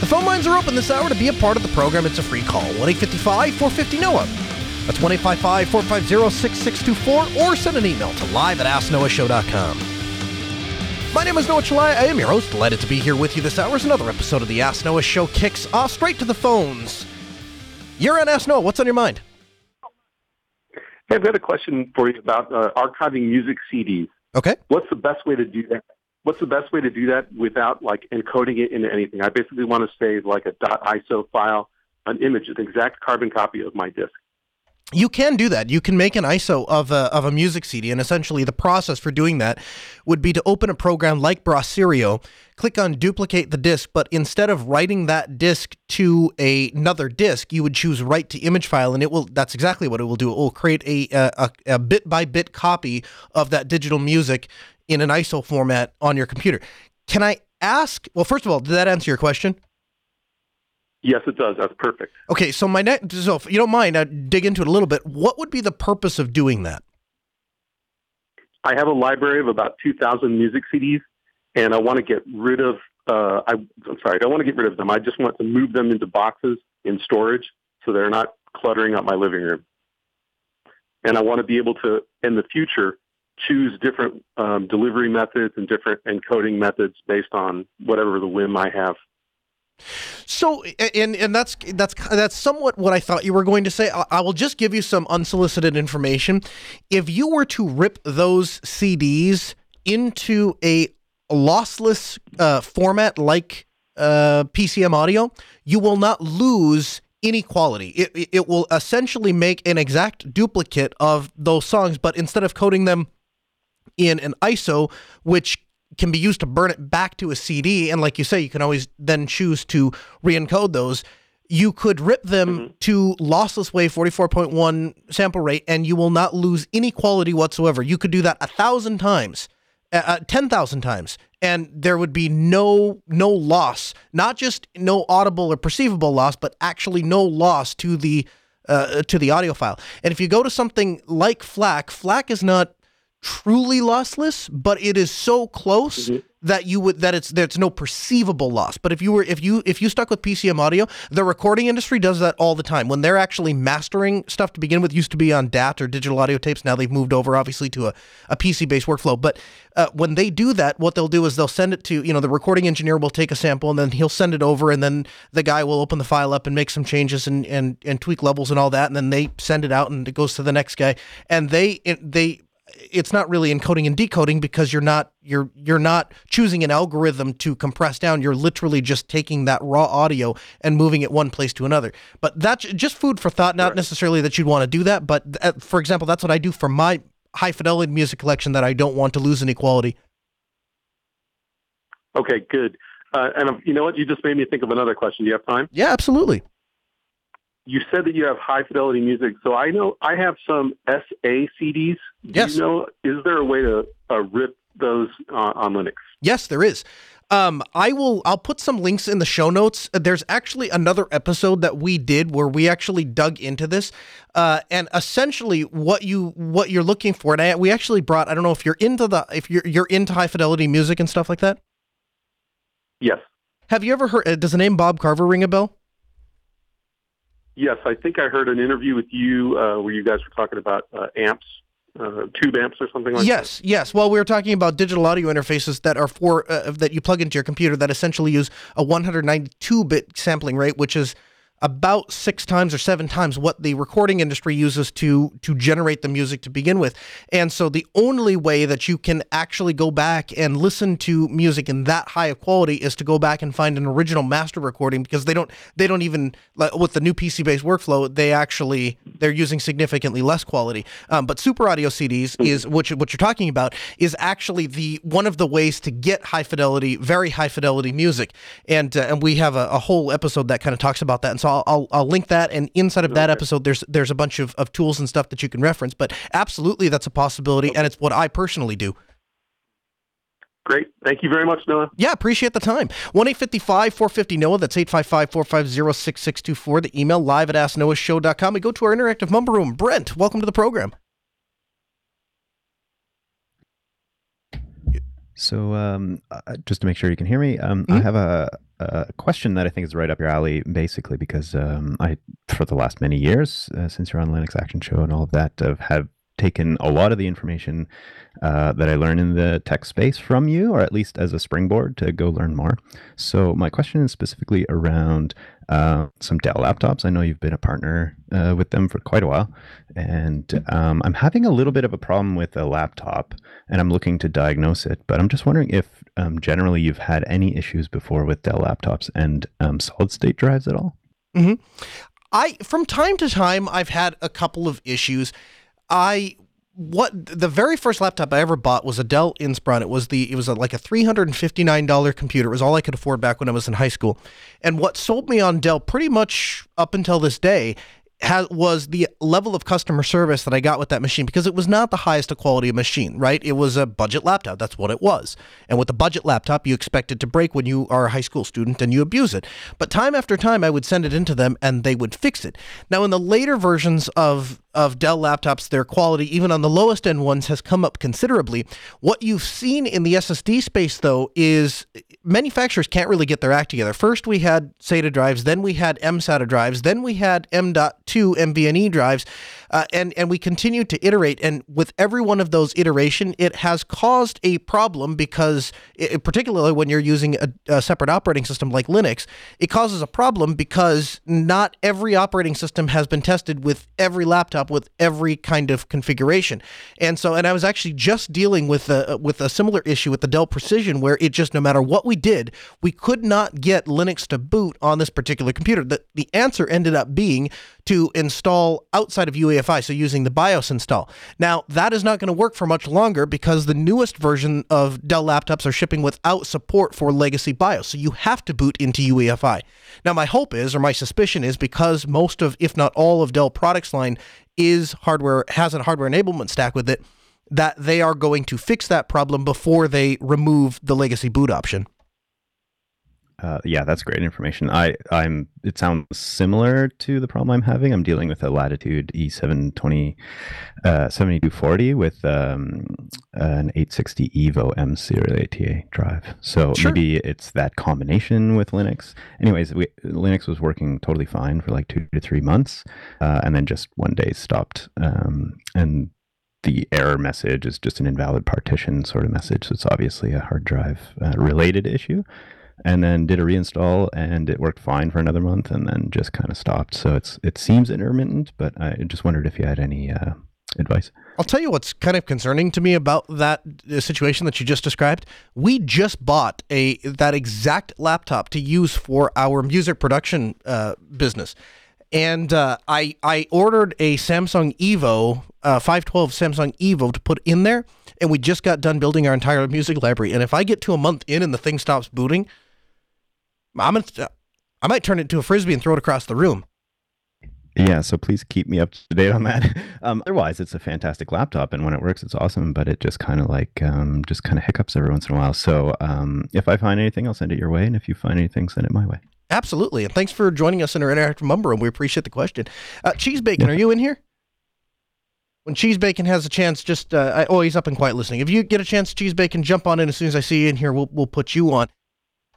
The phone lines are open this hour to be a part of the program. It's a free call 1 855 450 NOAH. That's 1 855 450 6624 or send an email to live at AskNoahShow.com. My name is Noah Chelliah. I am your host. Delighted to be here with you this hour as another episode of the Ask Noah Show kicks off straight to the phones. You're on Ask Noah. What's on your mind? Hey, I've got a question for you about uh, archiving music CDs. Okay. What's the best way to do that? What's the best way to do that without like encoding it into anything? I basically want to save like a .iso file, an image, an exact carbon copy of my disk. You can do that. You can make an ISO of a, of a music CD, and essentially the process for doing that would be to open a program like Brasero, click on duplicate the disk, but instead of writing that disk to a, another disk, you would choose write to image file, and it will. That's exactly what it will do. It will create a a, a bit by bit copy of that digital music in an ISO format on your computer. Can I ask? Well, first of all, did that answer your question? Yes, it does. That's perfect. Okay, so my next, so if you don't mind, I dig into it a little bit. What would be the purpose of doing that? I have a library of about 2,000 music CDs, and I want to get rid of. Uh, I, I'm sorry, I don't want to get rid of them. I just want to move them into boxes in storage so they're not cluttering up my living room. And I want to be able to, in the future, choose different um, delivery methods and different encoding methods based on whatever the whim I have. So, and and that's that's that's somewhat what I thought you were going to say. I, I will just give you some unsolicited information. If you were to rip those CDs into a lossless uh, format like uh, PCM audio, you will not lose any quality. It, it will essentially make an exact duplicate of those songs, but instead of coding them in an ISO, which can be used to burn it back to a CD. And like you say, you can always then choose to re encode those. You could rip them mm-hmm. to lossless wave 44.1 sample rate and you will not lose any quality whatsoever. You could do that a thousand times, uh, uh 10,000 times, and there would be no no loss, not just no audible or perceivable loss, but actually no loss to the uh, to the audio file. And if you go to something like FLAC, FLAC is not truly lossless, but it is so close mm-hmm. that you would that it's there's no perceivable loss. But if you were if you if you stuck with PCM audio, the recording industry does that all the time. When they're actually mastering stuff to begin with, used to be on DAT or digital audio tapes. Now they've moved over obviously to a, a PC based workflow. But uh, when they do that, what they'll do is they'll send it to you know the recording engineer will take a sample and then he'll send it over, and then the guy will open the file up and make some changes and and and tweak levels and all that, and then they send it out and it goes to the next guy, and they they it's not really encoding and decoding because you're not you're you're not choosing an algorithm to compress down. You're literally just taking that raw audio and moving it one place to another. But that's just food for thought not right. necessarily that you'd want to do that but uh, for example that's what I do for my high fidelity music collection that I don't want to lose any quality. Okay good. Uh, and um, you know what? You just made me think of another question. Do you have time? Yeah absolutely you said that you have high fidelity music. So I know I have some SA CDs. Do yes. You know, is there a way to uh, rip those uh, on Linux? Yes, there is. Um, I will. I'll put some links in the show notes. There's actually another episode that we did where we actually dug into this, uh, and essentially what you what you're looking for. And I, we actually brought. I don't know if you're into the if you're you're into high fidelity music and stuff like that. Yes. Have you ever heard? Uh, does the name Bob Carver ring a bell? Yes, I think I heard an interview with you uh, where you guys were talking about uh, amps, uh, tube amps or something like yes, that. Yes, yes. Well, we were talking about digital audio interfaces that are for uh, that you plug into your computer that essentially use a 192-bit sampling rate, which is about six times or seven times what the recording industry uses to to generate the music to begin with. And so the only way that you can actually go back and listen to music in that high of quality is to go back and find an original master recording because they don't they don't even with the new PC based workflow they actually they're using significantly less quality. Um, but super audio CDs is what you, what you're talking about is actually the one of the ways to get high fidelity, very high fidelity music. And uh, and we have a, a whole episode that kind of talks about that. And so I'll, I'll, I'll link that. And inside of that episode, there's there's a bunch of, of tools and stuff that you can reference. But absolutely, that's a possibility, okay. and it's what I personally do. Great. Thank you very much, Noah. Yeah, appreciate the time. 1 855 450 Noah. That's 855 450 6624. The email live at asknoahshow.com. We go to our interactive mumble room. Brent, welcome to the program. So, um, uh, just to make sure you can hear me, um, mm-hmm. I have a, a, question that I think is right up your alley, basically, because um, I, for the last many years, uh, since you're on Linux Action Show and all of that, have taken a lot of the information uh, that I learned in the tech space from you, or at least as a springboard to go learn more. So, my question is specifically around uh, some Dell laptops. I know you've been a partner uh, with them for quite a while, and um, I'm having a little bit of a problem with a laptop, and I'm looking to diagnose it. But I'm just wondering if um, generally you've had any issues before with Dell laptops and um, solid state drives at all. Mm-hmm. I, from time to time, I've had a couple of issues. I what the very first laptop I ever bought was a Dell Inspiron. It was the it was a, like a three hundred and fifty nine dollar computer. It was all I could afford back when I was in high school. And what sold me on Dell pretty much up until this day has, was the level of customer service that I got with that machine because it was not the highest quality machine, right? It was a budget laptop. That's what it was. And with a budget laptop, you expect it to break when you are a high school student and you abuse it. But time after time, I would send it into them and they would fix it. Now, in the later versions of of Dell laptops, their quality, even on the lowest end ones, has come up considerably. What you've seen in the SSD space, though, is manufacturers can't really get their act together. First, we had SATA drives, then we had MSATA drives, then we had M.2 NVMe drives, uh, and and we continue to iterate. And with every one of those iteration, it has caused a problem because, it, particularly when you're using a, a separate operating system like Linux, it causes a problem because not every operating system has been tested with every laptop with every kind of configuration. And so, and I was actually just dealing with a with a similar issue with the Dell Precision, where it just no matter what we did, we could not get Linux to boot on this particular computer. The, the answer ended up being to install outside of UEFI, so using the BIOS install. Now, that is not going to work for much longer because the newest version of Dell laptops are shipping without support for legacy BIOS, so you have to boot into UEFI. Now, my hope is, or my suspicion is, because most of, if not all of Dell products line is hardware, has a hardware enablement stack with it, that they are going to fix that problem before they remove the legacy boot option. Uh, yeah, that's great information. I, I'm. It sounds similar to the problem I'm having. I'm dealing with a Latitude E720, uh, 7240 with um, an 860 Evo M serial ATA drive. So sure. maybe it's that combination with Linux. Anyways, we, Linux was working totally fine for like two to three months, uh, and then just one day stopped. Um, and the error message is just an invalid partition sort of message. So it's obviously a hard drive uh, related issue and then did a reinstall and it worked fine for another month and then just kind of stopped. So it's it seems intermittent, but I just wondered if you had any uh, advice. I'll tell you what's kind of concerning to me about that situation that you just described. We just bought a that exact laptop to use for our music production uh, business, and uh, I I ordered a Samsung Evo uh, 512 Samsung Evo to put in there, and we just got done building our entire music library. And if I get to a month in and the thing stops booting, I'm gonna, I might turn it into a frisbee and throw it across the room. Yeah, so please keep me up to date on that. Um, otherwise, it's a fantastic laptop, and when it works, it's awesome. But it just kind of like um, just kind of hiccups every once in a while. So um, if I find anything, I'll send it your way, and if you find anything, send it my way. Absolutely, and thanks for joining us in our interactive mumble room. We appreciate the question. Uh, Cheese Bacon, yeah. are you in here? When Cheese Bacon has a chance, just uh, I, oh, he's up and quiet listening. If you get a chance, Cheese Bacon, jump on in as soon as I see you in here. We'll we'll put you on.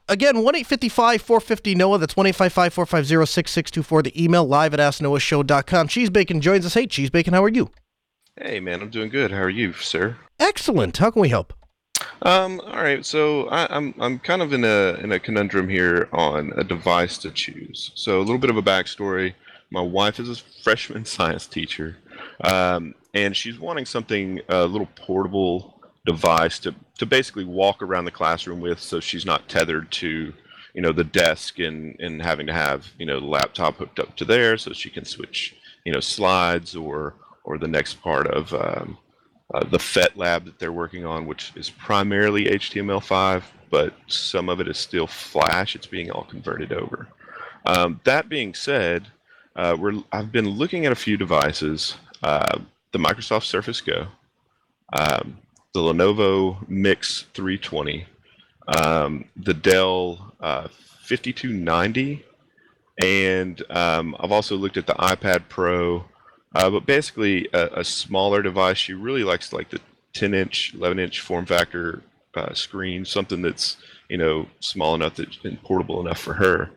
Again, 1 855 450 Noah. That's 1 855 450 6624. The email live at asknoahshow.com. Cheese Bacon joins us. Hey, Cheese Bacon, how are you? Hey, man, I'm doing good. How are you, sir? Excellent. How can we help? Um, all right, so I, am I'm, I'm kind of in a in a conundrum here on a device to choose. So a little bit of a backstory. My wife is a freshman science teacher, um, and she's wanting something a little portable device to, to basically walk around the classroom with so she's not tethered to you know the desk and and having to have you know the laptop hooked up to there so she can switch you know slides or or the next part of um, uh, the PhET lab that they're working on, which is primarily HTML5, but some of it is still Flash. It's being all converted over. Um, that being said, uh, we're I've been looking at a few devices: uh, the Microsoft Surface Go, um, the Lenovo Miix 320, um, the Dell uh, 5290, and um, I've also looked at the iPad Pro. Uh, but basically, a, a, smaller device. She really likes like the 10 inch, 11 inch form factor uh, screen, something that's you know small enough that and portable enough for her.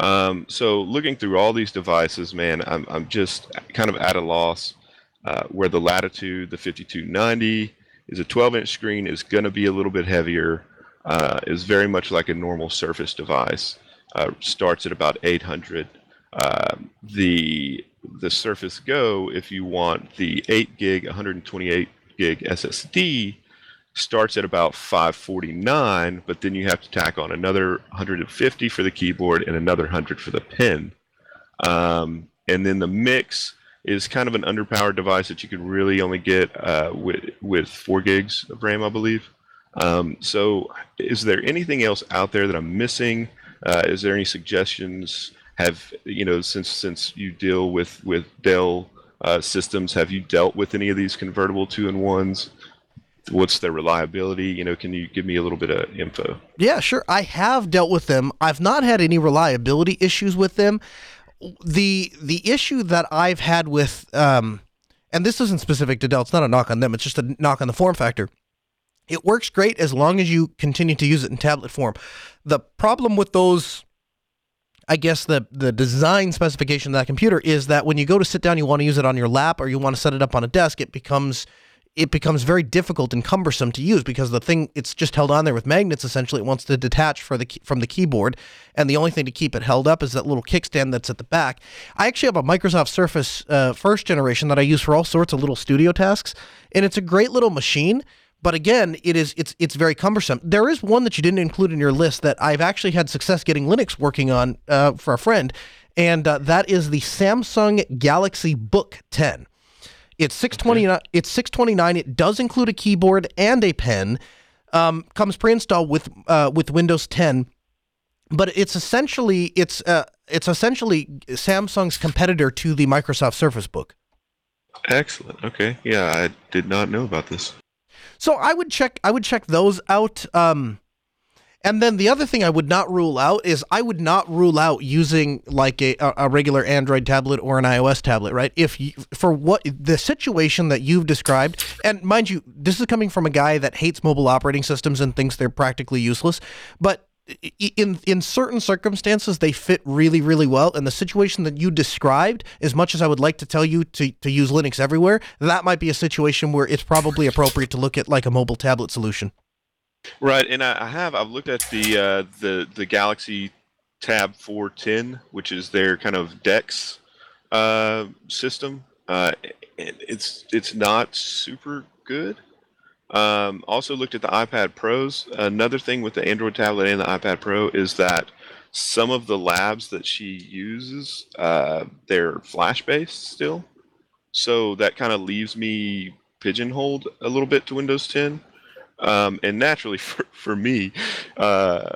Um, so looking through all these devices, man, I'm I'm just kind of at a loss. Uh, where the Latitude, the 5290, is a 12 inch screen, is going to be a little bit heavier. Uh, is very much like a normal Surface device. Uh, starts at about 800. Um, the the Surface Go, if you want the 8 gig, 128 gig SSD, starts at about 549, but then you have to tack on another 150 for the keyboard and another 100 for the pen. Um, and then the mix is kind of an underpowered device that you can really only get uh, with with four gigs of RAM, I believe. Um, so, is there anything else out there that I'm missing? Uh, is there any suggestions? Have you know since since you deal with with Dell uh, systems, have you dealt with any of these convertible two in ones? What's their reliability? You know, can you give me a little bit of info? Yeah, sure. I have dealt with them. I've not had any reliability issues with them. The the issue that I've had with um, and this isn't specific to Dell. It's not a knock on them. It's just a knock on the form factor. It works great as long as you continue to use it in tablet form. The problem with those I guess the the design specification of that computer is that when you go to sit down, you want to use it on your lap or you want to set it up on a desk, it becomes it becomes very difficult and cumbersome to use because the thing it's just held on there with magnets essentially. It wants to detach for the from the keyboard. And the only thing to keep it held up is that little kickstand that's at the back. I actually have a microsoft surface uh, first generation that i use for all sorts of little studio tasks. And it's a great little machine but again, it is it's it's very cumbersome. There is one that you didn't include in your list that I've actually had success getting Linux working on uh, for a friend, and uh, that is the Samsung Galaxy Book 10. It's 629. Okay. It's 629. It does include a keyboard and a pen. Um, comes pre-installed with uh, with Windows 10, but it's essentially it's uh, it's essentially Samsung's competitor to the Microsoft Surface Book. Excellent. Okay. Yeah, I did not know about this. So I would check I would check those out. Um, and then the other thing I would not rule out is I would not rule out using like a, a regular Android tablet or an iOS tablet, right? If you, for what the situation that you've described, and mind you, this is coming from a guy that hates mobile operating systems and thinks they're practically useless, but in in certain circumstances they fit really really well and the situation that you described as much as i would like to tell you to, to use linux everywhere that might be a situation where it's probably appropriate to look at like a mobile tablet solution right and i have i've looked at the uh, the the galaxy tab 410 which is their kind of dex uh, system uh, and it's it's not super good um, also looked at the iPad Pros. Another thing with the Android tablet and the iPad Pro is that some of the labs that she uses, uh, they're flash based still. So that kind of leaves me pigeonholed a little bit to Windows 10. Um, and naturally, for, for me, uh,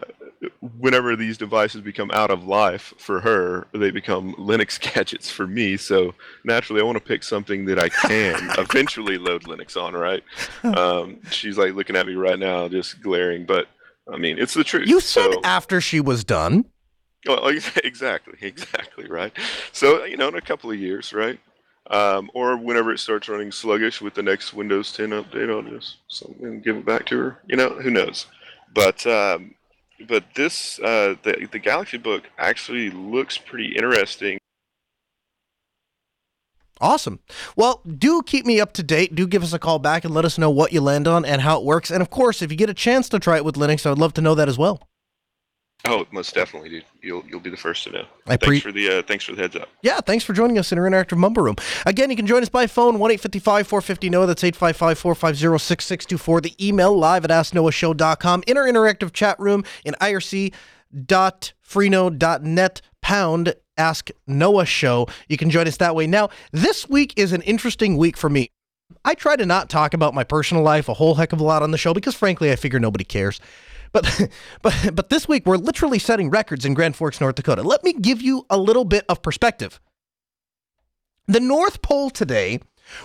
whenever these devices become out of life for her, they become Linux gadgets for me. So naturally, I want to pick something that I can eventually load Linux on. Right? Um, she's like looking at me right now, just glaring. But I mean, it's the truth. You said so, after she was done. Well, exactly, exactly, right. So you know, in a couple of years, right? Um, or whenever it starts running sluggish with the next Windows 10 update, I'll just so, give it back to her. You know, who knows? But um, but this uh, the the Galaxy book actually looks pretty interesting. Awesome. Well, do keep me up to date. Do give us a call back and let us know what you land on and how it works. And of course, if you get a chance to try it with Linux, I would love to know that as well. Oh, most definitely, dude. You'll you'll be the first to know. I pre- thanks for the uh, thanks for the heads up. Yeah, thanks for joining us in our interactive mumble room. Again, you can join us by phone one eight fifty five four fifty Noah. That's 855-450-6624. The email live at asknoahshow.com. In our interactive chat room in irc.freenode.net pound ask Noah show. You can join us that way. Now, this week is an interesting week for me. I try to not talk about my personal life a whole heck of a lot on the show because frankly, I figure nobody cares. But but but this week we're literally setting records in Grand Forks, North Dakota. Let me give you a little bit of perspective. The North Pole today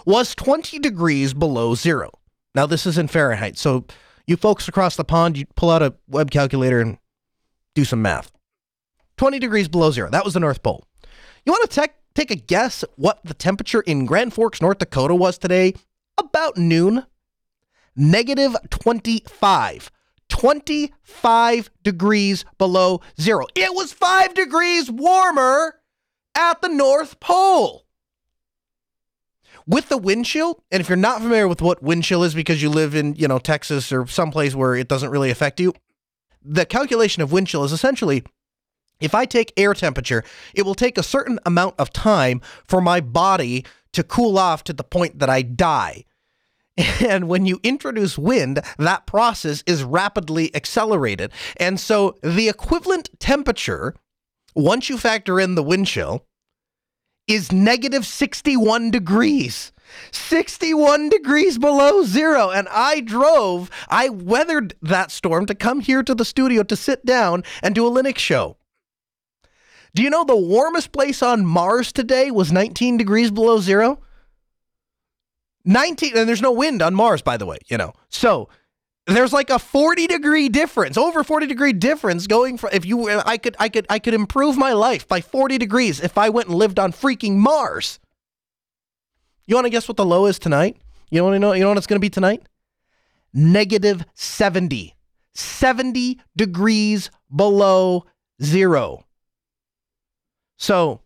was 20 degrees below zero. Now this is in Fahrenheit, so you folks across the pond, you pull out a web calculator and do some math. 20 degrees below zero. That was the North Pole. You want to te- take a guess what the temperature in Grand Forks, North Dakota was today? About noon. Negative 25. 25 degrees below zero. It was five degrees warmer at the North Pole. With the wind chill, and if you're not familiar with what wind chill is because you live in, you know, Texas or someplace where it doesn't really affect you, the calculation of wind chill is essentially if I take air temperature, it will take a certain amount of time for my body to cool off to the point that I die. And when you introduce wind, that process is rapidly accelerated. And so the equivalent temperature, once you factor in the wind chill, is negative 61 degrees. 61 degrees below zero. And I drove, I weathered that storm to come here to the studio to sit down and do a Linux show. Do you know the warmest place on Mars today was 19 degrees below zero? 19 and there's no wind on Mars by the way, you know. So there's like a 40 degree difference, over 40 degree difference going from if you I could I could I could improve my life by 40 degrees if I went and lived on freaking Mars. You want to guess what the low is tonight? You want to know you know what it's going to be tonight? Negative 70. 70 degrees below 0. So,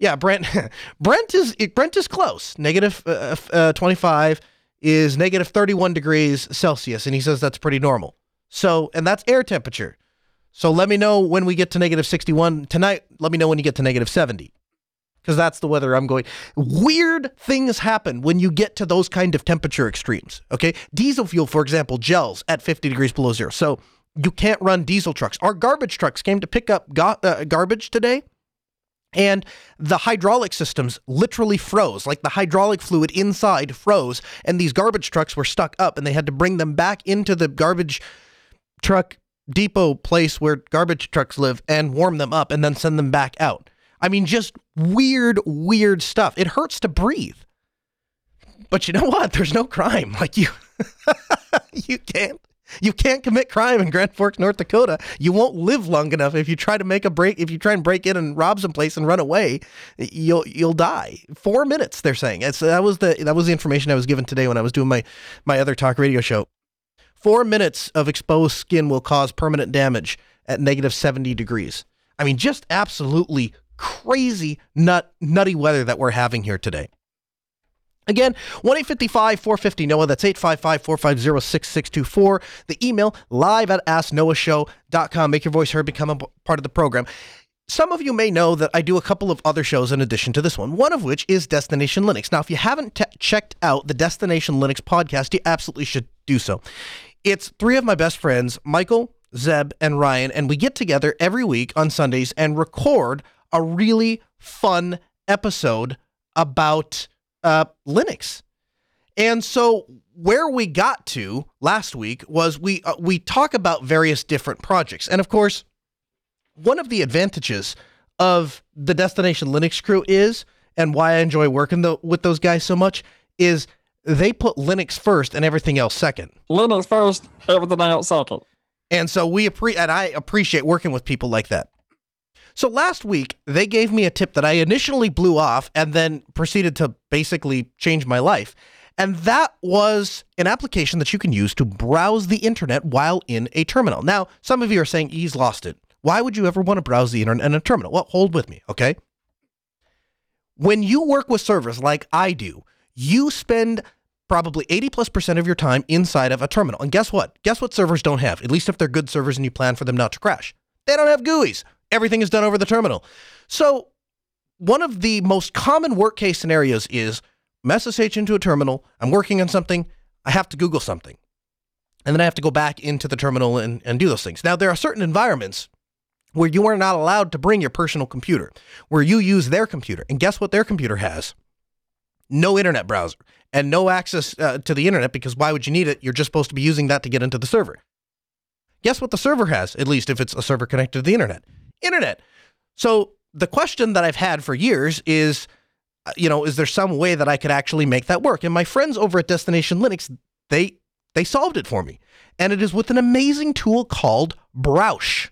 yeah, Brent Brent is Brent is close. Negative, uh, uh, 25 is negative 31 degrees Celsius and he says that's pretty normal. So, and that's air temperature. So let me know when we get to negative 61 tonight. Let me know when you get to negative 70 because that's the weather I'm going. Weird things happen when you get to those kind of temperature extremes. Okay. Diesel fuel, for example, gels at 50 degrees below zero. So you can't run diesel trucks. Our garbage trucks came to pick up go- uh, garbage today. And the hydraulic systems literally froze, like the hydraulic fluid inside froze, and these garbage trucks were stuck up, and they had to bring them back into the garbage truck depot place where garbage trucks live and warm them up and then send them back out. I mean, just weird, weird stuff. It hurts to breathe. But you know what? There's no crime. Like you, you can't you can't commit crime in Grand Forks, North Dakota. You won't live long enough if you try to make a break. If you try and break in and rob some place and run away, you'll you'll die. Four minutes, they're saying. It's, that was the that was the information I was given today when I was doing my my other talk radio show. Four minutes of exposed skin will cause permanent damage at negative seventy degrees. I mean, just absolutely crazy nut nutty weather that we're having here today. Again, 1 855 450 Noah. That's 855 450 6624. The email live at asknoahshow.com. Make your voice heard, become a part of the program. Some of you may know that I do a couple of other shows in addition to this one, one of which is Destination Linux. Now, if you haven't checked out the Destination Linux podcast, you absolutely should do so. It's three of my best friends, Michael, Zeb, and Ryan, and we get together every week on Sundays and record a really fun episode about uh, Linux. And so where we got to last week was we uh, we talk about various different projects. And of course, one of the advantages of the Destination Linux crew is and why I enjoy working the, with those guys so much is they put Linux first and everything else second. Linux first, everything else second. And so we appre- and I appreciate working with people like that. So last week, they gave me a tip that I initially blew off and then proceeded to basically change my life. And that was an application that you can use to browse the internet while in a terminal. Now, some of you are saying he's lost it. Why would you ever want to browse the internet in a terminal? Well, hold with me, okay? When you work with servers like I do, you spend probably 80 plus percent of your time inside of a terminal. And guess what? Guess what servers don't have? At least if they're good servers and you plan for them not to crash. They don't have GUIs. Everything is done over the terminal. So, one of the most common work case scenarios is message into a terminal. I'm working on something. I have to Google something. And then I have to go back into the terminal and, and do those things. Now, there are certain environments where you are not allowed to bring your personal computer, where you use their computer. And guess what their computer has? No internet browser and no access uh, to the internet because why would you need it? You're just supposed to be using that to get into the server. Guess what the server has, at least if it's a server connected to the internet? Internet. So the question that I've had for years is, uh, you know, is there some way that I could actually make that work? And my friends over at Destination Linux, they they solved it for me. And it is with an amazing tool called Browsh.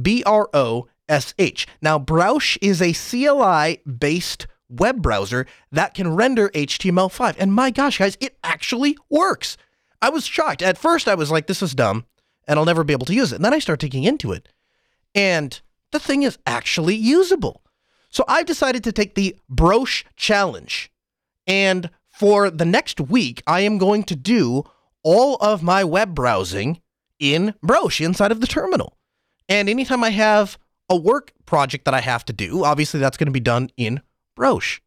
B R O S H. Now, Browsh is a CLI based web browser that can render HTML5. And my gosh, guys, it actually works. I was shocked. At first, I was like, this is dumb and I'll never be able to use it. And then I start digging into it. And the thing is actually usable. So I've decided to take the Browsh challenge. And for the next week, I am going to do all of my web browsing in Browsh inside of the terminal. And anytime I have a work project that I have to do, obviously that's going to be done in Browsh.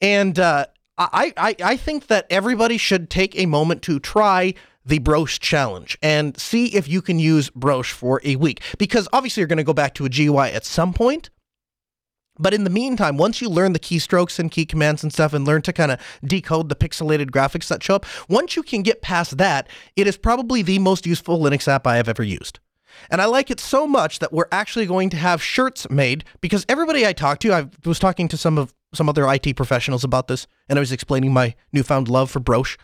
And uh, I, I, I think that everybody should take a moment to try the Browsh challenge and see if you can use Browsh for a week. Because obviously you're going to go back to a GUI at some point. But in the meantime, once you learn the keystrokes and key commands and stuff and learn to kind of decode the pixelated graphics that show up, once you can get past that, it is probably the most useful Linux app I have ever used. And I like it so much that we're actually going to have shirts made because everybody I talked to, I was talking to some of some other IT professionals about this, and I was explaining my newfound love for Browsh,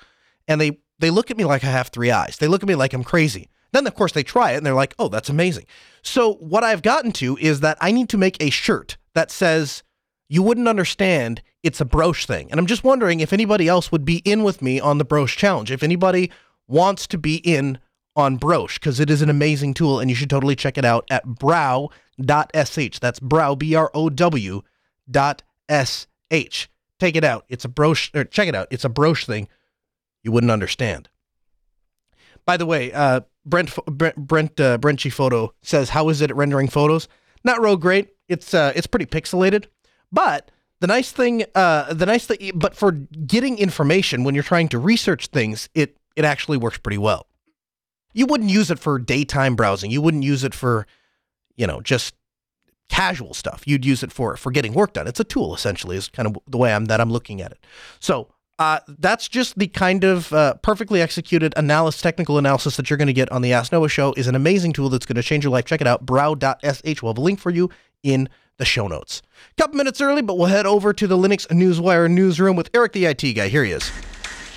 and they they look at me like I have three eyes. They look at me like I'm crazy. Then, of course, they try it and they're like, oh, that's amazing. So, what I've gotten to is that I need to make a shirt that says, you wouldn't understand, it's a Browsh thing. And I'm just wondering if anybody else would be in with me on the Browsh challenge. If anybody wants to be in on Browsh, because it is an amazing tool and you should totally check it out at brow.sh. That's brow, B R O W dot S H. Take it out. It's a Browsh, or check it out. It's a Browsh thing you wouldn't understand. By the way, uh, Brent Brent Brent uh, photo says, "How is it at rendering photos? Not real great. It's uh, it's pretty pixelated, but." The nice thing, uh, the nice thing, but for getting information when you're trying to research things, it it actually works pretty well. You wouldn't use it for daytime browsing. You wouldn't use it for, you know, just casual stuff. You'd use it for for getting work done. It's a tool essentially, is kind of the way I'm that I'm looking at it. So uh, that's just the kind of uh, perfectly executed analysis, technical analysis that you're going to get on the Ask Noah show. is an amazing tool that's going to change your life. Check it out, brow.sh. We'll have a link for you in the show notes. A couple minutes early, but we'll head over to the Linux Newswire newsroom with Eric the IT guy. Here he is.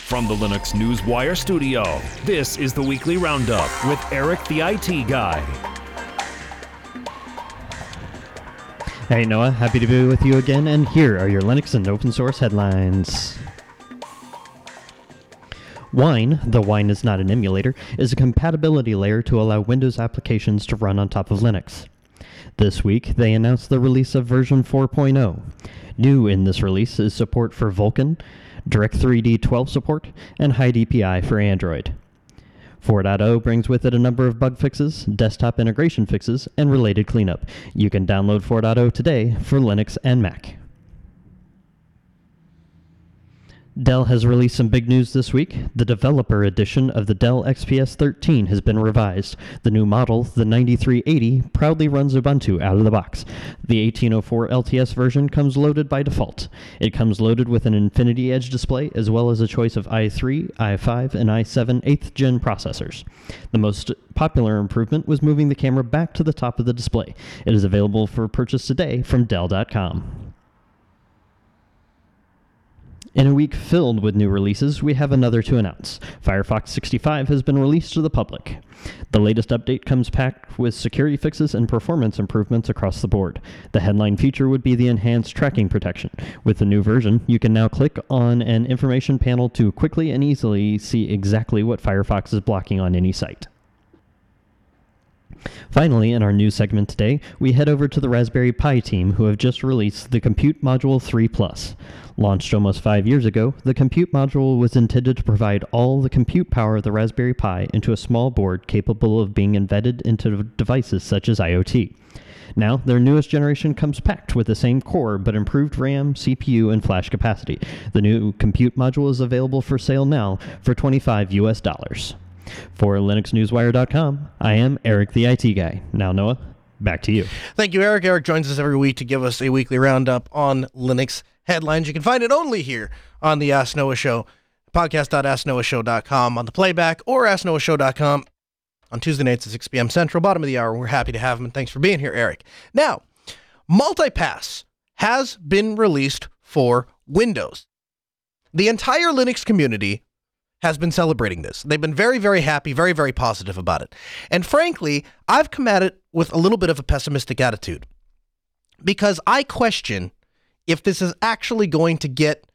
From the Linux Newswire studio, this is the weekly roundup with Eric the IT guy. Hey Noah, happy to be with you again, and here are your Linux and open source headlines. Wine, though Wine is not an emulator, is a compatibility layer to allow Windows applications to run on top of Linux. This week, they announced the release of version 4.0. New in this release is support for Vulkan, Direct3D 12 support, and High DPI for Android. 4.0 brings with it a number of bug fixes, desktop integration fixes, and related cleanup. You can download 4.0 today for Linux and Mac. Dell has released some big news this week. The developer edition of the Dell XPS 13 has been revised. The new model, the 9380, proudly runs Ubuntu out of the box. The 1804 LTS version comes loaded by default. It comes loaded with an Infinity Edge display as well as a choice of i3, i5, and i7 8th gen processors. The most popular improvement was moving the camera back to the top of the display. It is available for purchase today from Dell.com. In a week filled with new releases, we have another to announce. Firefox 65 has been released to the public. The latest update comes packed with security fixes and performance improvements across the board. The headline feature would be the enhanced tracking protection. With the new version, you can now click on an information panel to quickly and easily see exactly what Firefox is blocking on any site. Finally, in our new segment today, we head over to the Raspberry Pi team who have just released the Compute Module 3 Plus. Launched almost five years ago, the Compute Module was intended to provide all the compute power of the Raspberry Pi into a small board capable of being embedded into devices such as IoT. Now, their newest generation comes packed with the same core but improved RAM, CPU, and flash capacity. The new compute module is available for sale now for 25 US dollars. For LinuxNewsWire.com, I am Eric the IT guy. Now, Noah, back to you. Thank you, Eric. Eric joins us every week to give us a weekly roundup on Linux headlines. You can find it only here on the Ask Noah Show, podcast.asknoahshow.com on the playback or asknoahshow.com on Tuesday nights at 6 p.m. Central, bottom of the hour. We're happy to have him, and thanks for being here, Eric. Now, Multipass has been released for Windows. The entire Linux community has been celebrating this. They've been very, very happy, very, very positive about it. And frankly, I've come at it with a little bit of a pessimistic attitude because I question if this is actually going to get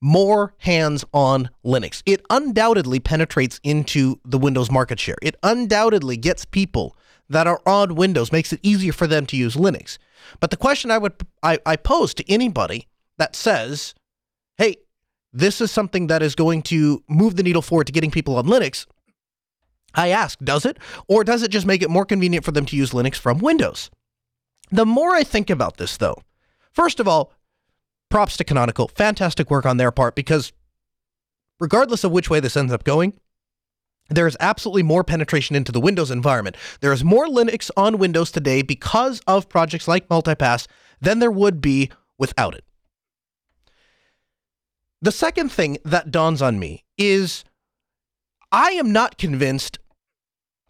more hands on Linux. It undoubtedly penetrates into the Windows market share. It undoubtedly gets people that are on Windows, makes it easier for them to use Linux. But the question I would I, I pose to anybody that says, this is something that is going to move the needle forward to getting people on Linux. I ask, does it? Or does it just make it more convenient for them to use Linux from Windows? The more I think about this, though, first of all, props to Canonical. Fantastic work on their part because regardless of which way this ends up going, there is absolutely more penetration into the Windows environment. There is more Linux on Windows today because of projects like Multipass than there would be without it. The second thing that dawns on me is I am not convinced,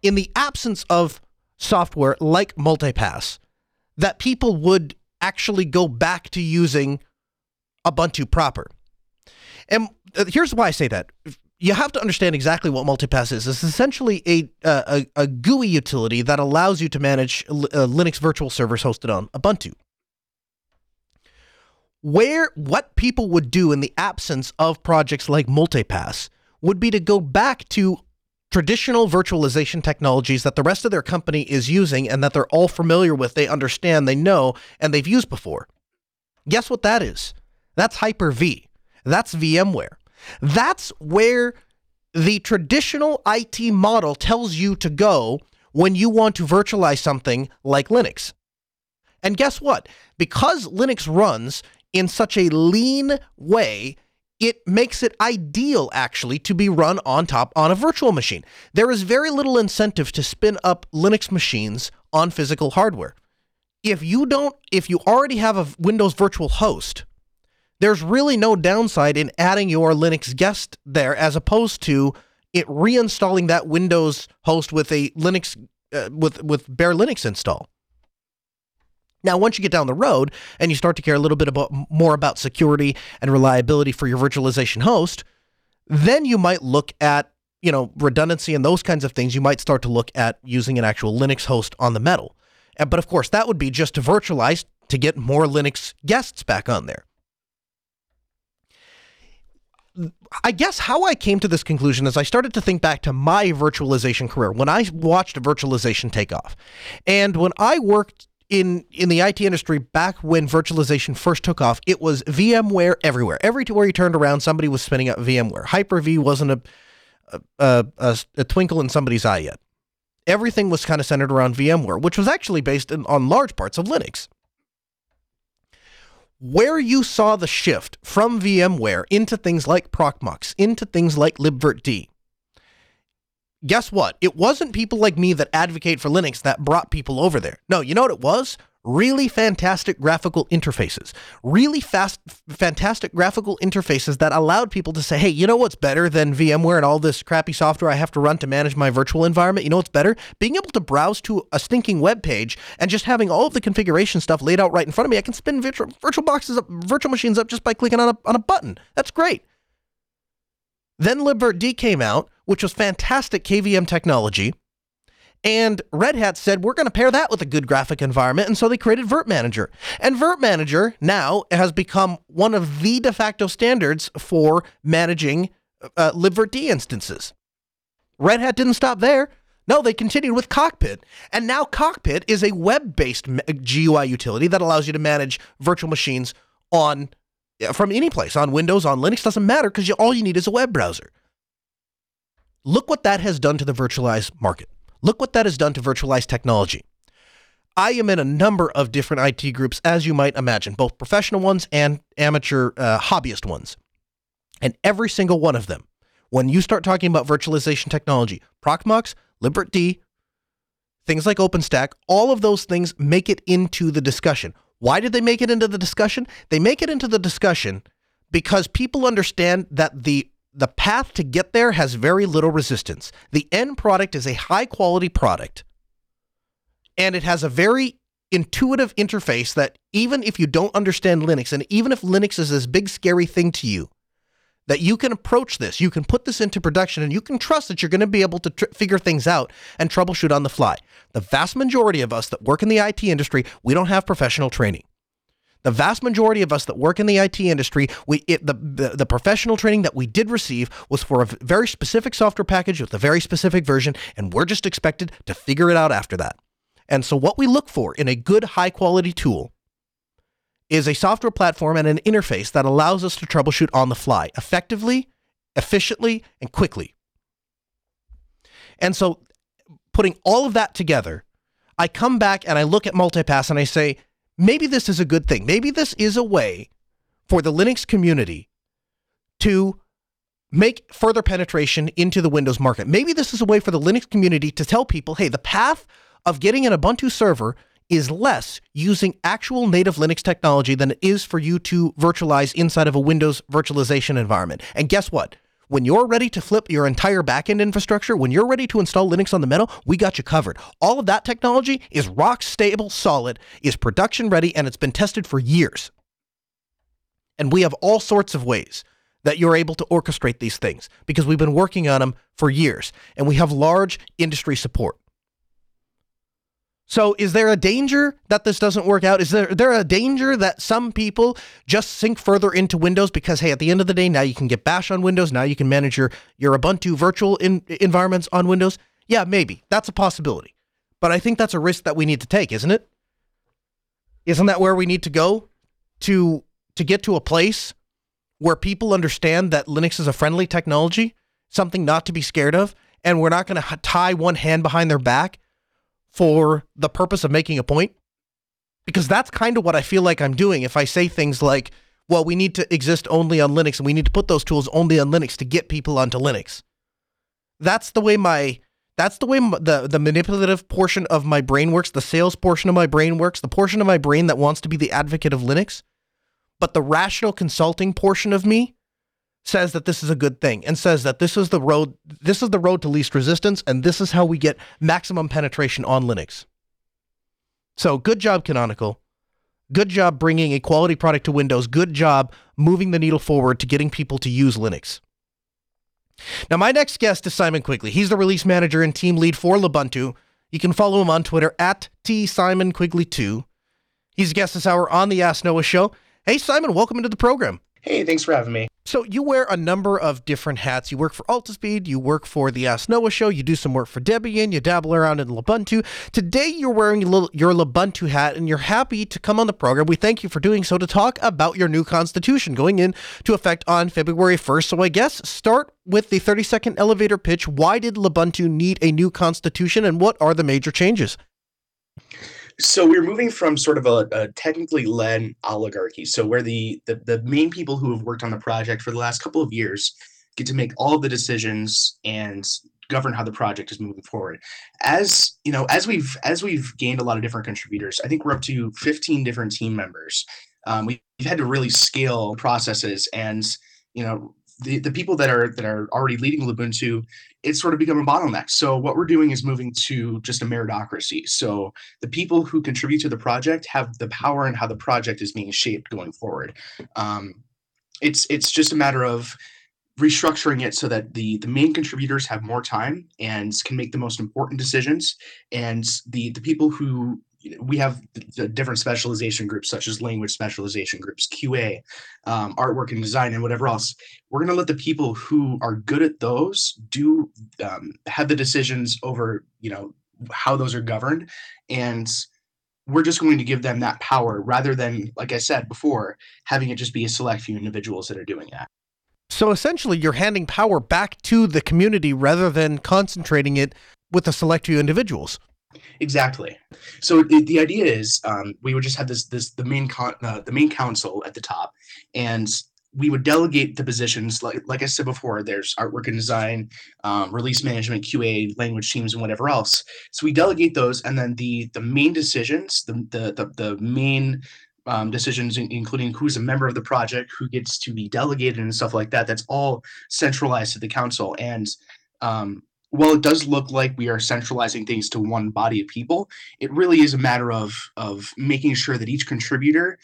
in the absence of software like Multipass, that people would actually go back to using Ubuntu proper. And uh, here's why I say that. You have to understand exactly what Multipass is. It's essentially a, a, a GUI utility that allows you to manage uh, Linux virtual servers hosted on Ubuntu where what people would do in the absence of projects like multipass would be to go back to traditional virtualization technologies that the rest of their company is using and that they're all familiar with they understand they know and they've used before guess what that is that's hyper-v that's vmware that's where the traditional IT model tells you to go when you want to virtualize something like Linux. And guess what? Because Linux runs in such a lean way, it makes it ideal actually to be run on top on a virtual machine. There is very little incentive to spin up Linux machines on physical hardware. If you don't if you already have a Windows virtual host, there's really no downside in adding your Linux guest there as opposed to it reinstalling that Windows host with a Linux uh, with with bare Linux install. Now, once you get down the road and you start to care a little bit about more about security and reliability for your virtualization host, then you might look at, you know, redundancy and those kinds of things. You might start to look at using an actual Linux host on the metal. But of course, that would be just to virtualize to get more Linux guests back on there. I guess how I came to this conclusion is I started to think back to my virtualization career when I watched virtualization take off. And when I worked in in the IT industry back when virtualization first took off, it was VMware everywhere. Everywhere you turned around, somebody was spinning up VMware. Hyper-V wasn't a a, a, a twinkle in somebody's eye yet. Everything was kind of centered around VMware, which was actually based in, on large parts of Linux. Where you saw the shift from VMware into things like Proxmox, into things like libvirt guess what? It wasn't people like me that advocate for Linux that brought people over there. No, you know what it was? Really fantastic graphical interfaces. Really fast, fantastic graphical interfaces that allowed people to say, hey, you know what's better than VMware and all this crappy software I have to run to manage my virtual environment? You know what's better? Being able to browse to a stinking web page and just having all of the configuration stuff laid out right in front of me. I can spin virtual, virtual boxes up, virtual machines up just by clicking on a, on a button. That's great. Then libvirt came out which was fantastic KVM technology. And Red Hat said, we're going to pair that with a good graphic environment. And so they created Virt Manager. And Virt Manager now has become one of the de facto standards for managing uh, libvirt instances. Red Hat didn't stop there. No, they continued with Cockpit. And now Cockpit is a web based GUI utility that allows you to manage virtual machines on from any place on Windows, on Linux, doesn't matter because all you need is a web browser. Look what that has done to the virtualized market. Look what that has done to virtualized technology. I am in a number of different IT groups, as you might imagine, both professional ones and amateur uh, hobbyist ones. And every single one of them, when you start talking about virtualization technology, Proxmox, libvirt, things like OpenStack, all of those things make it into the discussion. Why did they make it into the discussion? They make it into the discussion because people understand that the the path to get there has very little resistance. The end product is a high quality product and it has a very intuitive interface that even if you don't understand Linux and even if Linux is this big scary thing to you, that you can approach this, you can put this into production, and you can trust that you're going to be able to tr- figure things out and troubleshoot on the fly. The vast majority of us that work in the IT industry, we don't have professional training. The vast majority of us that work in the IT industry, we it, the, the the professional training that we did receive was for a very specific software package with a very specific version, and we're just expected to figure it out after that. And so, what we look for in a good, high quality tool is a software platform and an interface that allows us to troubleshoot on the fly effectively, efficiently, and quickly. And so, putting all of that together, I come back and I look at multipass and I say, maybe this is a good thing. Maybe this is a way for the Linux community to make further penetration into the Windows market. Maybe this is a way for the Linux community to tell people, hey, the path of getting an Ubuntu server is less using actual native Linux technology than it is for you to virtualize inside of a Windows virtualization environment. And guess what? When you're ready to flip your entire backend infrastructure, when you're ready to install Linux on the metal, we got you covered. All of that technology is rock stable, solid, is production ready, and it's been tested for years. And we have all sorts of ways that you're able to orchestrate these things because we've been working on them for years and we have large industry support. So, is there a danger that this doesn't work out? Is there there a danger that some people just sink further into Windows because hey, at the end of the day, now you can get Bash on Windows, now you can manage your your Ubuntu virtual in, environments on Windows? Yeah, maybe that's a possibility, but I think that's a risk that we need to take, isn't it? Isn't that where we need to go to to get to a place where people understand that Linux is a friendly technology, something not to be scared of, and we're not going to tie one hand behind their back for the purpose of making a point? Because that's kind of what I feel like I'm doing if I say things like, well, we need to exist only on Linux and we need to put those tools only on Linux to get people onto Linux. That's the way my that's the way the the manipulative portion of my brain works, the sales portion of my brain works, the portion of my brain that wants to be the advocate of Linux. But the rational consulting portion of me says that this is a good thing and says that this is the road this is the road to least resistance and this is how we get maximum penetration on Linux. So good job Canonical. Good job bringing a quality product to Windows. Good job moving the needle forward to getting people to use Linux. Now my next guest is Simon Quigley. He's the release manager and team lead for Lubuntu. You can follow him on Twitter at tsimonquigley2. He's a guest this hour on the Ask Noah show. Hey Simon, welcome into the program. Hey, thanks for having me. So you wear a number of different hats. You work for Altispeed, you work for the Ask Noah show, you do some work for Debian, you dabble around in Lubuntu. Today you're wearing your Lubuntu hat and you're happy to come on the program. We thank you for doing so to talk about your new constitution going into effect on February 1st. So I guess start with the 30 second elevator pitch. Why did Lubuntu need a new constitution and what are the major changes? So we're moving from sort of a, a, technically led oligarchy. So where the, the the main people who have worked on the project for the last couple of years get to make all the decisions and govern how the project is moving forward. As you know as we've as we've gained a lot of different contributors i think we're up to 15 different team members. Um, we've had to really scale processes and you know the, the people that are that are already leading Lubuntu, it's sort of become a bottleneck. So what we're doing is moving to just a meritocracy. So the people who contribute to the project have the power in how the project is being shaped going forward. Um, it's it's just a matter of restructuring it so that the the main contributors have more time and can make the most important decisions and the the people who we have different specialization groups such as language specialization groups qa um, artwork and design and whatever else. We're going to let the people who are good at those do um, have the decisions over you know how those are governed. And we're just going to give them that power rather than like i said before having it just be a select few individuals that are doing that. So essentially you're handing power back to the community rather than concentrating it with a select few individuals Exactly. So the, the idea is um, we would just have this this the main con, uh, the main council at the top, and we would delegate the positions like like I said before. There's artwork and design, um, release management, QA, language teams, and whatever else. So we delegate those, and then the the main decisions, the the the, the main um, decisions, in- including who's a member of the project, who gets to be delegated, and stuff like that. That's all centralized to the council. And um, while it does look like we are centralizing things to one body of people, it really is a matter of of making sure that each contributor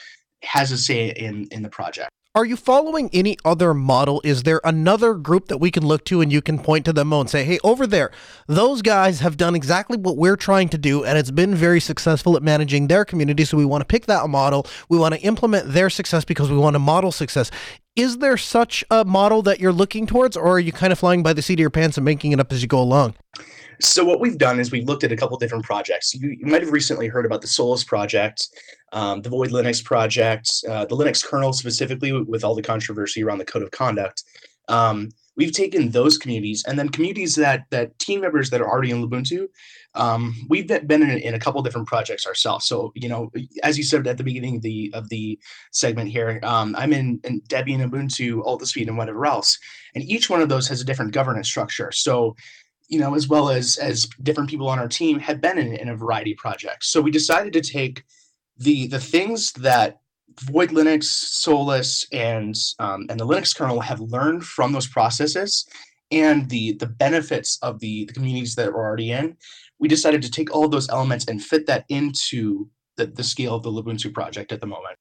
has a say in in the project. Are you following any other model? Is there another group that we can look to and you can point to them and say, hey, over there, those guys have done exactly what we're trying to do and it's been very successful at managing their community. So we want to pick that model. We want to implement their success because we want to model success. Is there such a model that you're looking towards or are you kind of flying by the seat of your pants and making it up as you go along? So what we've done is we've looked at a couple different projects. You, you might have recently heard about the Solus project, um, the Void Linux project, uh, the Linux kernel specifically with, all the controversy around the code of conduct. Um, we've taken those communities and then communities that that team members that are already in Ubuntu. Um, we've been in, in, a couple different projects ourselves. So you know, as you said at the beginning of the of the segment here, um, I'm in, in Debian, Ubuntu, Altispeed, and whatever else, and each one of those has a different governance structure. So you know, as well as as different people on our team have been in, in a variety of projects. So we decided to take the the things that Void Linux, Solus, and um, and the Linux kernel have learned from those processes and the the benefits of the, the communities that we're already in. We decided to take all of those elements and fit that into the, the scale of the Ubuntu project at the moment.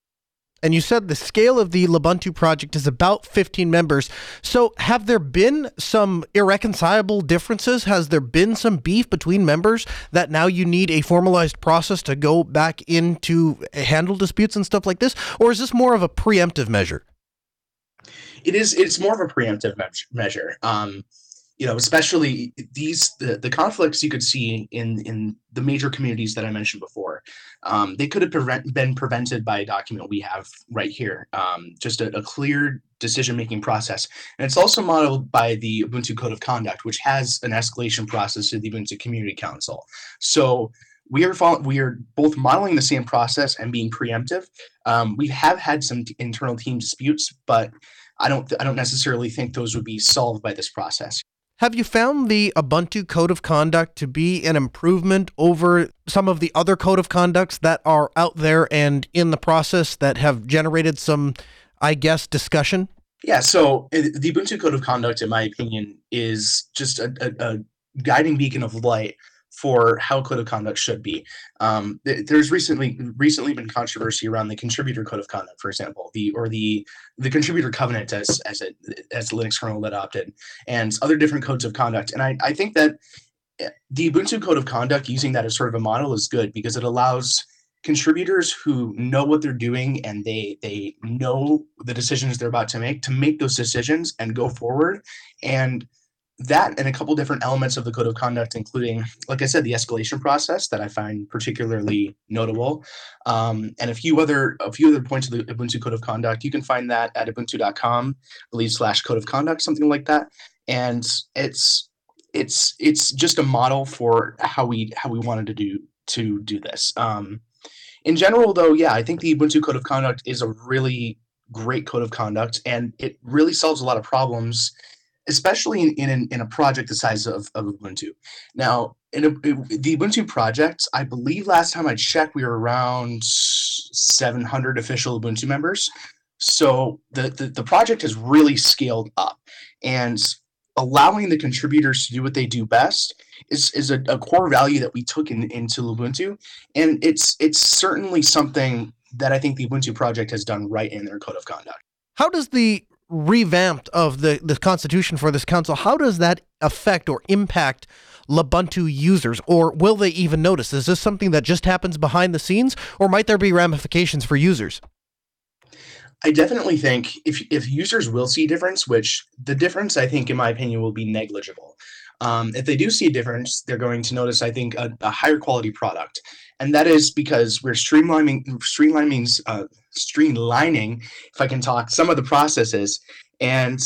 And you said the scale of the Lubuntu project is about 15 members. So, have there been some irreconcilable differences? Has there been some beef between members that now you need a formalized process to go back into handle disputes and stuff like this? Or is this more of a preemptive measure? It is. It's more of a preemptive me- measure. Um, you know, especially these the, the conflicts you could see in in the major communities that I mentioned before. Um, they could have prevent, been prevented by a document we have right here, um, just a, a clear decision making process. And it's also modeled by the Ubuntu Code of Conduct, which has an escalation process to the Ubuntu Community Council. So we are follow- we are both modeling the same process and being preemptive. Um, we have had some t- internal team disputes, but I don't th- I don't necessarily think those would be solved by this process. Have you found the Ubuntu Code of Conduct to be an improvement over some of the other code of conducts that are out there and in the process that have generated some, I guess, discussion? Yeah, so uh, the Ubuntu Code of Conduct, in my opinion, is just a, a, a guiding beacon of light for how code of conduct should be. Um, th- there's recently recently been controversy around the contributor code of conduct, for example, the or the the contributor covenant as as a as Linux kernel adopted, and other different codes of conduct. And I, I think that eh, the Ubuntu code of conduct using that as sort of a model is good because it allows contributors who know what they're doing and they they know the decisions they're about to make to make those decisions and go forward and that and a couple different elements of the code of conduct, including, like I said, the escalation process that I find particularly notable, um, and a few other a few other points of the Ubuntu code of conduct. You can find that at ubuntu.com, believe slash code of conduct, something like that. And it's it's it's just a model for how we how we wanted to do to do this. Um, in general, though, yeah, I think the Ubuntu code of conduct is a really great code of conduct, and it really solves a lot of problems especially in, in, in a project the size of, of Ubuntu. Now, in a, the Ubuntu project, I believe last time I checked, we were around 700 official Ubuntu members. So the, the, the project has really scaled up and allowing the contributors to do what they do best is, is a, a core value that we took in, into Ubuntu. And it's, it's certainly something that I think the Ubuntu project has done right in their code of conduct. How does the revamped of the, the constitution for this council, how does that affect or impact Lubuntu users, or will they even notice? Is this something that just happens behind the scenes, or might there be ramifications for users? I definitely think if if users will see difference, which the difference I think, in my opinion, will be negligible. Um, if they do see a difference, they're going to notice, I think, a, a higher quality product, and that is because we're streamlining streamlining uh, streamlining, if I can talk, some of the processes, and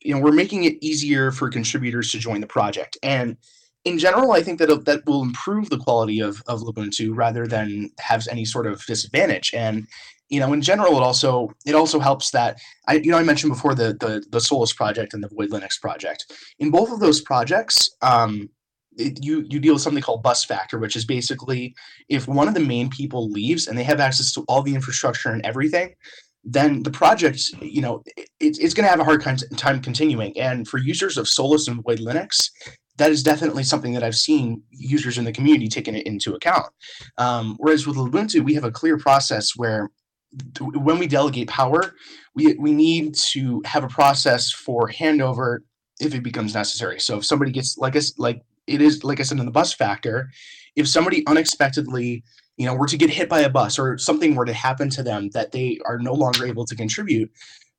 you know we're making it easier for contributors to join the project. And in general, I think that that will improve the quality of of Ubuntu rather than have any sort of disadvantage. And you know, in general, it also it also helps that I you know I mentioned before the the the Solus project and the Void Linux project. In both of those projects, um, it, you you deal with something called bus factor, which is basically if one of the main people leaves and they have access to all the infrastructure and everything, then the project, you know, it, it's going to have a hard time continuing. And for users of Solus and Void Linux, that is definitely something that I've seen users in the community taking it into account. Um, whereas with Ubuntu, we have a clear process where when we delegate power, we, we need to have a process for handover if it becomes necessary. So if somebody gets like us, like it is, like I said in the bus factor, if somebody unexpectedly, you know, were to get hit by a bus or something were to happen to them that they are no longer able to contribute,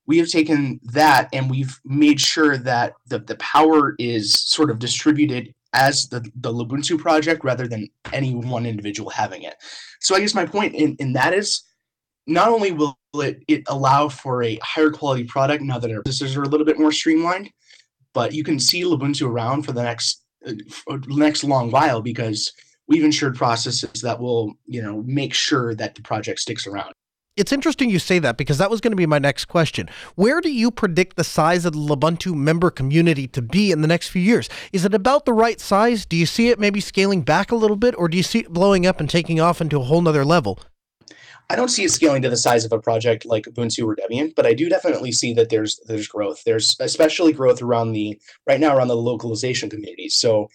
we have taken that and we've made sure that the, the power is sort of distributed as the, the Ubuntu project rather than any one individual having it. So I guess my point in, in that is not only will it, it allow for a higher quality product now that our processes are a little bit more streamlined, but you can see Ubuntu around for the next next long while because we've ensured processes that will you know make sure that the project sticks around it's interesting you say that because that was going to be my next question. Where do you predict the size of the Ubuntu member community to be in the next few years? Is it about the right size? Do you see it maybe scaling back a little bit, or do you see it blowing up and taking off into a whole nother level? I don't see it scaling to the size of a project like Ubuntu or Debian, but I do definitely see that there's there's growth. There's especially growth around the right now around the localization community. So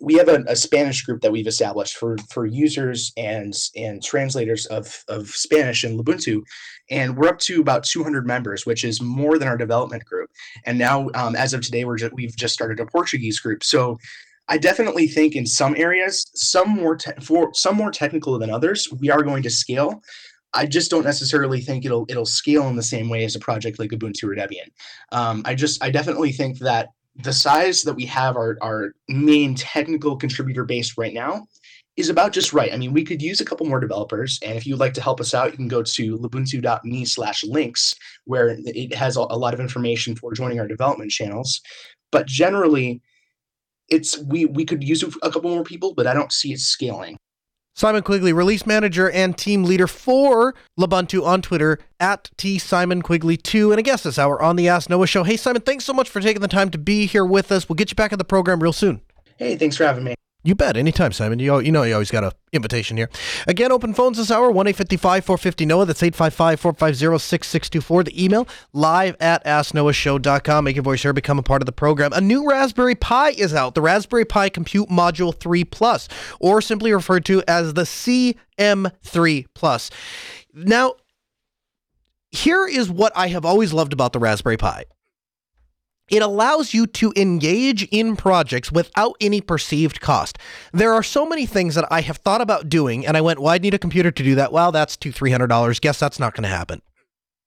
we have a, a, Spanish group that we've established for for users and and translators of of Spanish in Ubuntu, and we're up to about 200 members, which is more than our development group. And now, um, as of today, we're just, we've just started a Portuguese group. So. I definitely think in some areas, some more te- for some more technical than others, we are going to scale. I just don't necessarily think it'll it'll scale in the same way as a project like Ubuntu or Debian. Um, I just I definitely think that the size that we have our, our main technical contributor base right now is about just right. I mean, we could use a couple more developers, and if you'd like to help us out, you can go to lubuntu.me slash links, where it has a lot of information for joining our development channels. But generally, it's we we could use a couple more people, but I don't see it scaling. Simon Quigley, release manager and team leader for Lubuntu on Twitter at T Simon Quigley 2 and a guest this hour on the Ask Noah Show. Hey Simon, thanks so much for taking the time to be here with us. We'll get you back in the program real soon. Hey, thanks for having me. You bet. Anytime, Simon. You, you know you always got an invitation here. Again, open phones this hour, 1 855 450 NOAH. That's 855 450 6624. The email, live at asknoahshow.com. Make your voice heard. Become a part of the program. A new Raspberry Pi is out, the Raspberry Pi Compute Module 3 Plus, or simply referred to as the CM3 Plus. Now, here is what I have always loved about the Raspberry Pi it allows you to engage in projects without any perceived cost. There are so many things that I have thought about doing, and I went, well, I need a computer to do that. Well, that's two, three hundred dollars. Guess that's not going to happen.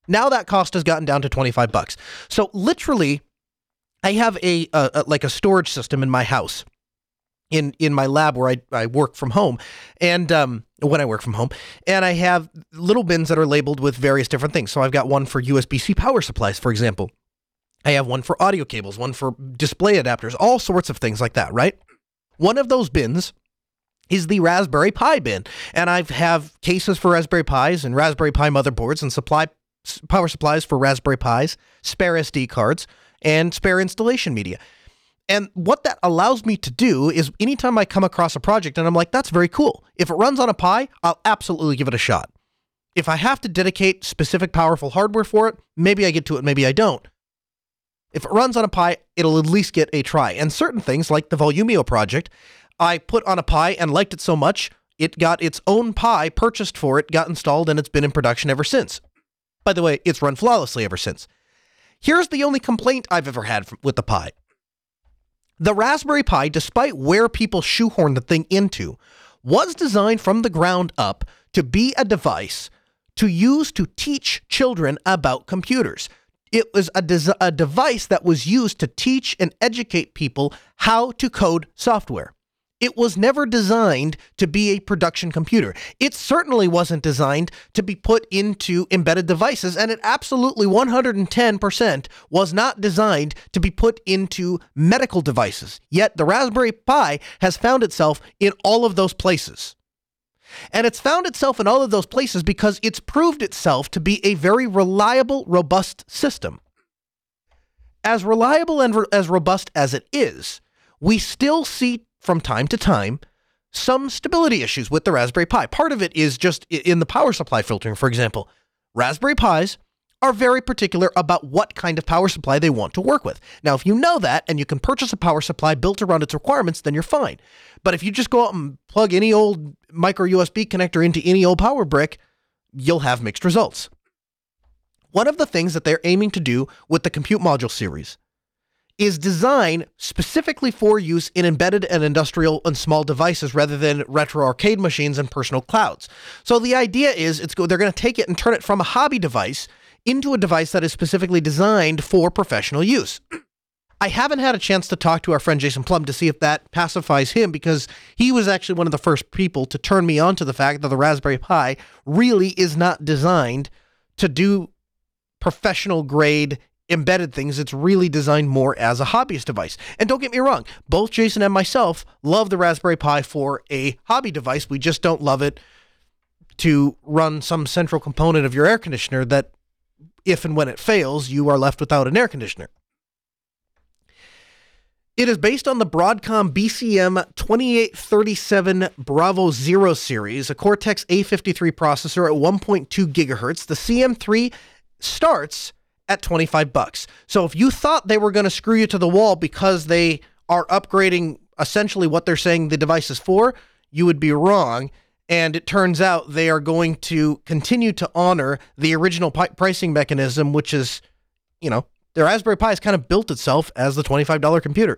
Now that cost has gotten down to twenty five bucks. So literally, I have a, a, a like a storage system in my house, in in my lab where I I work from home, and um, when I work from home, and I have little bins that are labeled with various different things. So I've got one for USB C power supplies, for example. I have one for audio cables, one for display adapters, all sorts of things like that, right? One of those bins is the Raspberry Pi bin. And I have cases for Raspberry Pis and Raspberry Pi motherboards and supply power supplies for Raspberry Pis, spare SD cards, and spare installation media. And what that allows me to do is anytime I come across a project and I'm like, that's very cool. If it runs on a Pi, I'll absolutely give it a shot. If I have to dedicate specific powerful hardware for it, maybe I get to it, maybe I don't. If it runs on a Pi, it'll at least get a try. And certain things, like the Volumio project, I put on a Pi and liked it so much, it got its own Pi purchased for it, got installed, and it's been in production ever since. By the way, it's run flawlessly ever since. Here's the only complaint I've ever had with the Pi. The Raspberry Pi, despite where people shoehorn the thing into, was designed from the ground up to be a device to use to teach children about computers, it was a, des- a device that was used to teach and educate people how to code software. It was never designed to be a production computer. It certainly wasn't designed to be put into embedded devices, and it absolutely 110% was not designed to be put into medical devices. Yet the Raspberry Pi has found itself in all of those places. And it's found itself in all of those places because it's proved itself to be a very reliable, robust system. As reliable and re- as robust as it is, we still see from time to time some stability issues with the Raspberry Pi. Part of it is just in the power supply filtering, for example. Raspberry Pis are very particular about what kind of power supply they want to work with. Now, if you know that and you can purchase a power supply built around its requirements, then you're fine. But if you just go out and plug any old micro USB connector into any old power brick, you'll have mixed results. One of the things that they're aiming to do with the Compute Module series is design specifically for use in embedded and industrial and small devices rather than retro arcade machines and personal clouds. So the idea is it's go they're going to take it and turn it from a hobby device into a device that is specifically designed for professional use. I haven't had a chance to talk to our friend Jason Plum to see if that pacifies him because he was actually one of the first people to turn me on to the fact that the Raspberry Pi really is not designed to do professional grade embedded things. It's really designed more as a hobbyist device. And don't get me wrong, both Jason and myself love the Raspberry Pi for a hobby device. We just don't love it to run some central component of your air conditioner that, if and when it fails, you are left without an air conditioner. It is based on the Broadcom BCM 2837 Bravo Zero series, a Cortex A53 processor at 1.2 gigahertz. The CM3 starts at 25 bucks. So if you thought they were going to screw you to the wall because they are upgrading essentially what they're saying the device is for, you would be wrong. And it turns out they are going to continue to honor the original pi- pricing mechanism, which is, you know, the Raspberry Pi has kind of built itself as the $25 computer.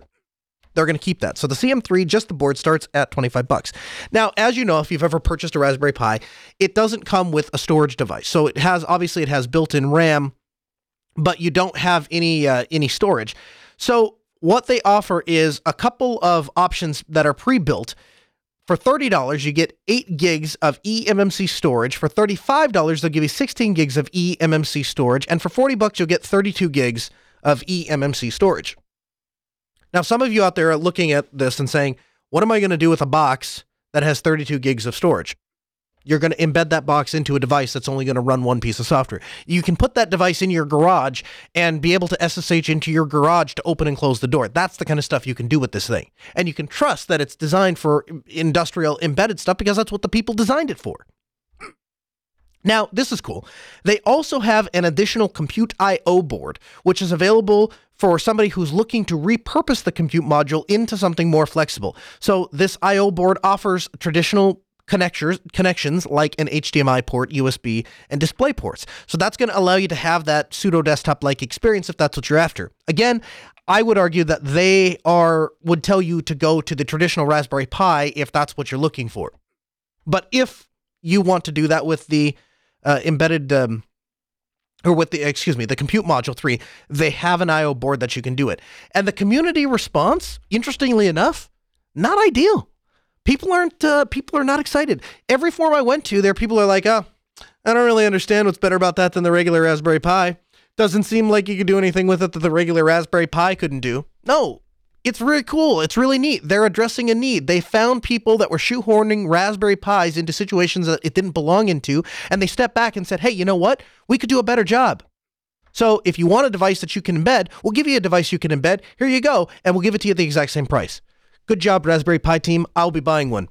They're going to keep that. So the CM3, just the board, starts at 25 bucks. Now, as you know, if you've ever purchased a Raspberry Pi, it doesn't come with a storage device. So it has obviously it has built-in RAM, but you don't have any uh, any storage. So what they offer is a couple of options that are pre-built. For $30, you get 8 gigs of eMMC storage. For $35, they'll give you 16 gigs of eMMC storage. And for 40 bucks, you'll get 32 gigs of eMMC storage. Now, some of you out there are looking at this and saying, what am I going to do with a box that has 32 gigs of storage? You're going to embed that box into a device that's only going to run one piece of software. You can put that device in your garage and be able to SSH into your garage to open and close the door. That's the kind of stuff you can do with this thing. And you can trust that it's designed for industrial embedded stuff because that's what the people designed it for. Now, this is cool. They also have an additional Compute IO board, which is available for somebody who's looking to repurpose the compute module into something more flexible. So, this IO board offers traditional connectors connections like an HDMI port, USB, and display ports. So that's going to allow you to have that pseudo desktop like experience if that's what you're after. Again, I would argue that they are would tell you to go to the traditional Raspberry Pi if that's what you're looking for. But if you want to do that with the uh, embedded um, or with the excuse me the compute module 3 they have an io board that you can do it and the community response interestingly enough not ideal people aren't uh, people are not excited every forum i went to there people are like oh i don't really understand what's better about that than the regular raspberry pi doesn't seem like you could do anything with it that the regular raspberry pi couldn't do no it's really cool. It's really neat. They're addressing a need. They found people that were shoehorning Raspberry Pis into situations that it didn't belong into, and they stepped back and said, hey, you know what? We could do a better job. So if you want a device that you can embed, we'll give you a device you can embed. Here you go, and we'll give it to you at the exact same price. Good job, Raspberry Pi team. I'll be buying one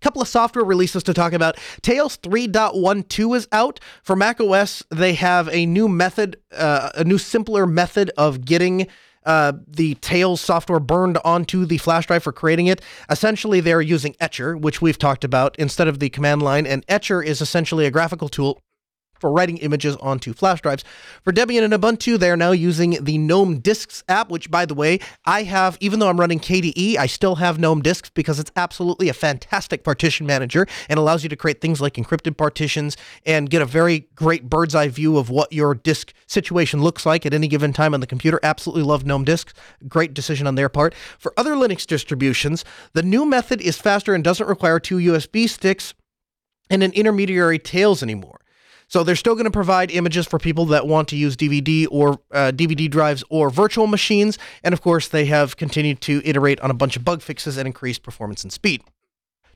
couple of software releases to talk about. Tails 3.12 is out. For Mac OS, they have a new method, uh, a new simpler method of getting uh, the Tails software burned onto the flash drive for creating it. Essentially, they're using Etcher, which we've talked about, instead of the command line. And Etcher is essentially a graphical tool for writing images onto flash drives. For Debian and Ubuntu, they are now using the GNOME Disks app, which, by the way, I have, even though I'm running KDE, I still have GNOME Disks because it's absolutely a fantastic partition manager and allows you to create things like encrypted partitions and get a very great bird's eye view of what your disk situation looks like at any given time on the computer. Absolutely love GNOME Disks. Great decision on their part. For other Linux distributions, the new method is faster and doesn't require two USB sticks and an intermediary Tails anymore. So they're still going to provide images for people that want to use DVD or uh, DVD drives or virtual machines. And of course, they have continued to iterate on a bunch of bug fixes and increase performance and speed.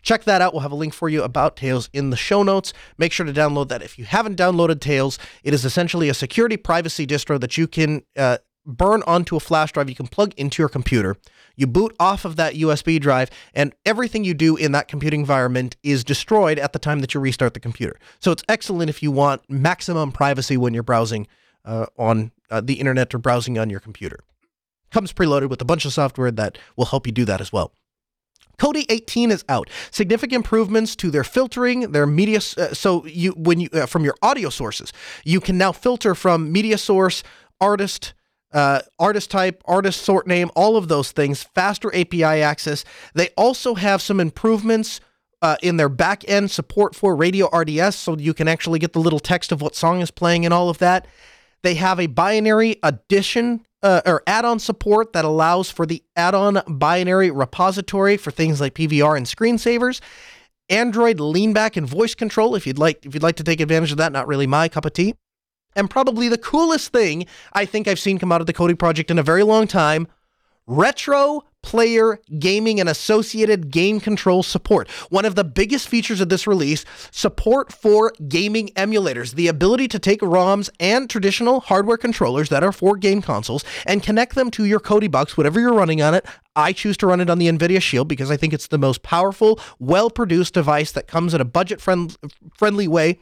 Check that out. We'll have a link for you about Tails in the show notes. Make sure to download that. If you haven't downloaded Tails, it is essentially a security privacy distro that you can uh, burn onto a flash drive you can plug into your computer. You boot off of that USB drive, and everything you do in that computing environment is destroyed at the time that you restart the computer. So it's excellent if you want maximum privacy when you're browsing uh, on uh, the internet or browsing on your computer. Comes preloaded with a bunch of software that will help you do that as well. Kodi 18 is out. Significant improvements to their filtering, their media. Uh, so you, when you uh, from your audio sources, you can now filter from media source, artist, uh, artist type, artist sort name, all of those things. Faster API access. They also have some improvements. Uh, in their back end support for radio RDS, so you can actually get the little text of what song is playing and all of that. They have a binary addition uh, or add-on support that allows for the add-on binary repository for things like PVR and screensavers. Android leanback and voice control if you'd like if you'd like to take advantage of that. Not really my cup of tea. And probably the coolest thing I think I've seen come out of the Kodi project in a very long time, retro player gaming and associated game control support. One of the biggest features of this release, support for gaming emulators, the ability to take ROMs and traditional hardware controllers that are for game consoles and connect them to your Kodi box, whatever you're running on it. I choose to run it on the NVIDIA Shield because I think it's the most powerful, well produced device that comes in a budget friendly way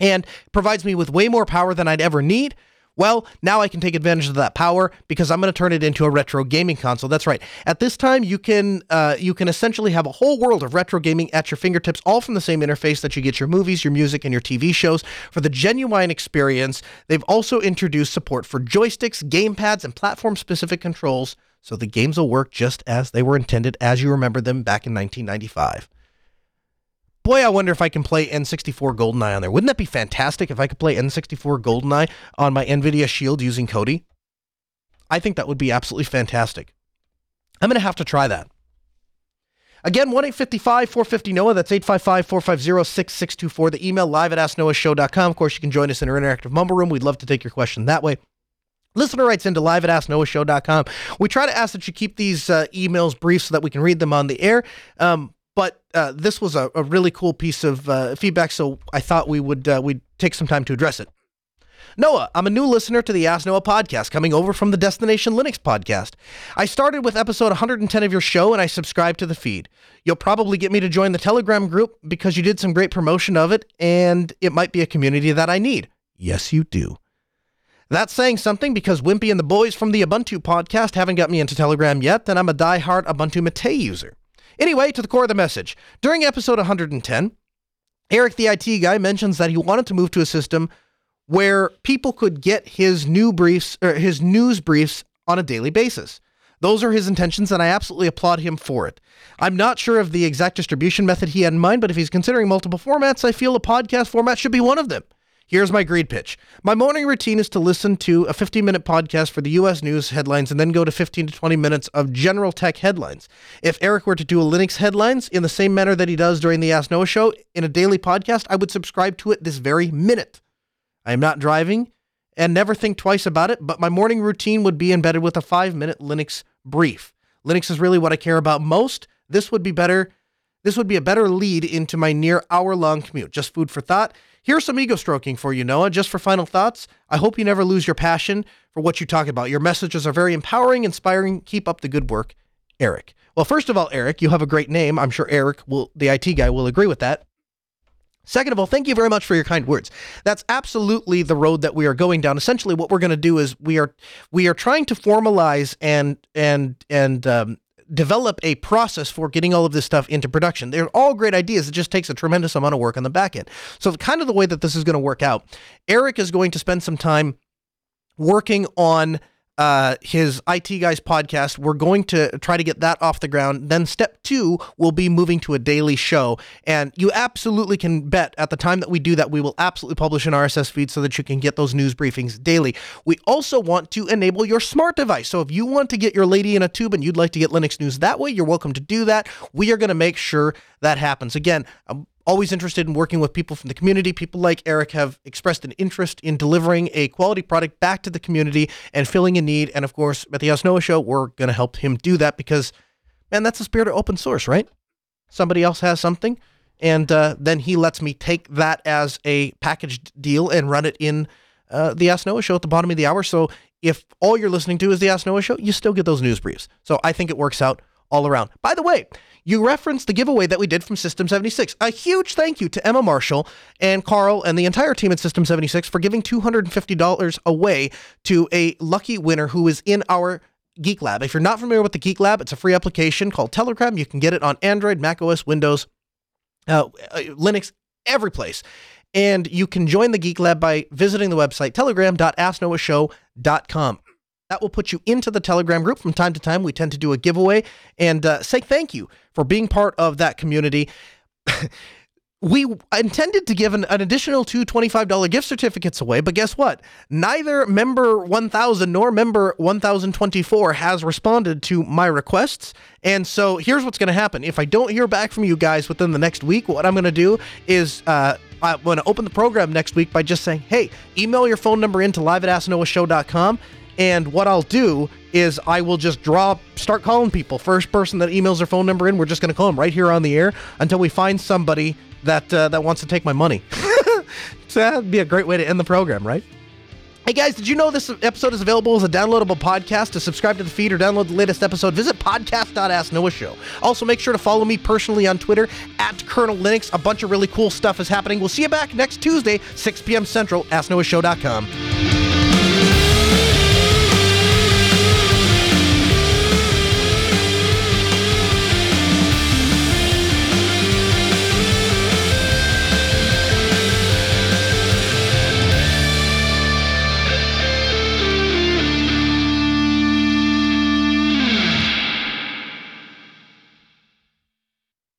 and provides me with way more power than I'd ever need well, now I can take advantage of that power because I'm going to turn it into a retro gaming console. That's right. At this time, you can uh, you can essentially have a whole world of retro gaming at your fingertips, all from the same interface that you get your movies, your music, and your TV shows. For the genuine experience, they've also introduced support for joysticks, gamepads, and platform-specific controls, so the games will work just as they were intended, as you remember them back in 1995 boy, I wonder if I can play N64 GoldenEye on there. Wouldn't that be fantastic if I could play N64 GoldenEye on my NVIDIA Shield using Kodi? I think that would be absolutely fantastic. I'm going to have to try that. Again, 1 855 450 NOAH. That's 855 450 6624. The email live at AskNoahShow.com. Of course, you can join us in our interactive mumble room. We'd love to take your question that way. Listener writes into live at AskNoahShow.com. We try to ask that you keep these uh, emails brief so that we can read them on the air. Um, but uh, this was a, a, really cool piece of uh, feedback, so I thought we would uh, we'd take some time to address it. Noah, I'm a new listener to the Ask Noah podcast, coming over from the Destination Linux podcast. I started with episode 110 of your show, and I subscribed to the feed. You'll probably get me to join the Telegram group because you did some great promotion of it, and it might be a community that I need. Yes, you do. That's saying something because Wimpy and the boys from the Ubuntu podcast haven't got me into Telegram yet, and I'm a die-hard Ubuntu Mate user. Anyway, to the core of the message. During episode 110, Eric the IT guy mentions that he wanted to move to a system where people could get his new briefs or his news briefs on a daily basis. Those are his intentions, and I absolutely applaud him for it. I'm not sure of the exact distribution method he had in mind, but if he's considering multiple formats, I feel a podcast format should be one of them. Here's my greed pitch. My morning routine is to listen to a 15 minute podcast for the US news headlines and then go to 15 to 20 minutes of general tech headlines. If Eric were to do a Linux headlines in the same manner that he does during the Ask Noah show in a daily podcast, I would subscribe to it this very minute. I am not driving and never think twice about it, but my morning routine would be embedded with a five minute Linux brief. Linux is really what I care about most. This would be better. This would be a better lead into my near hour long commute. Just food for thought. Here's some ego stroking for you, Noah. Just for final thoughts, I hope you never lose your passion for what you talk about. Your messages are very empowering, inspiring. Keep up the good work, Eric. Well, first of all, Eric, you have a great name. I'm sure Eric will, the IT guy, will agree with that. Second of all, thank you very much for your kind words. That's absolutely the road that we are going down. Essentially, what we're going to do is we are we are trying to formalize and and and um, develop a process for getting all of this stuff into production. They're all great ideas. It just takes a tremendous amount of work on the back end. So, kind of the way that this is going to work out, Eric is going to spend some time working on uh, his IT Guys podcast. We're going to try to get that off the ground. Then step two will be moving to a daily show. And you absolutely can bet at the time that we do that, we will absolutely publish an RSS feed so that you can get those news briefings daily. We also want to enable your smart device. So if you want to get your lady in a tube and you'd like to get Linux news that way, you're welcome to do that. We are going to make sure that happens. Again, um, always interested in working with people from the community. People like Eric have expressed an interest in delivering a quality product back to the community and filling a need. And of course, at the Ask Noah Show, we're going to help him do that because, man, that's the spirit of open source, right? Somebody else has something, and uh, then he lets me take that as a packaged deal and run it in uh, the Ask Noah Show at the bottom of the hour. So if all you're listening to is the Ask Noah show, you still get those news briefs. So I think it works out all around. By the way, you referenced the giveaway that we did from System 76. A huge thank you to Emma Marshall and Carl and the entire team at System 76 for giving $250 away to a lucky winner who is in our Geek Lab. If you're not familiar with the Geek Lab, it's a free application called Telegram. You can get it on Android, Mac OS, Windows, uh, uh, Linux, every place. And you can join the Geek Lab by visiting the website telegram.asknoahshow.com. That will put you into the Telegram group. From time to time, we tend to do a giveaway and uh, say thank you for being part of that community. we intended to give an, an, additional two $25 gift certificates away, but guess what? Neither member 1000 nor member 1024 has responded to my requests. And so here's what's going to happen. If I don't hear back from you guys within the next week, what I'm going to do is uh, I'm going to open the program next week by just saying, hey, email your phone number into live at asknoahshow.com and what I'll do is I will just draw, start calling people. First person that emails their phone number in, we're just going to call them right here on the air until we find somebody that uh, that wants to take my money. so that'd be a great way to end the program, right? Hey guys, did you know this episode is available as a downloadable podcast? To subscribe to the feed or download the latest episode, visit podcast.asknoahshow. Also, make sure to follow me personally on Twitter at Colonel Linux. A bunch of really cool stuff is happening. We'll see you back next Tuesday, 6 p.m. Central, asknoahshow.com.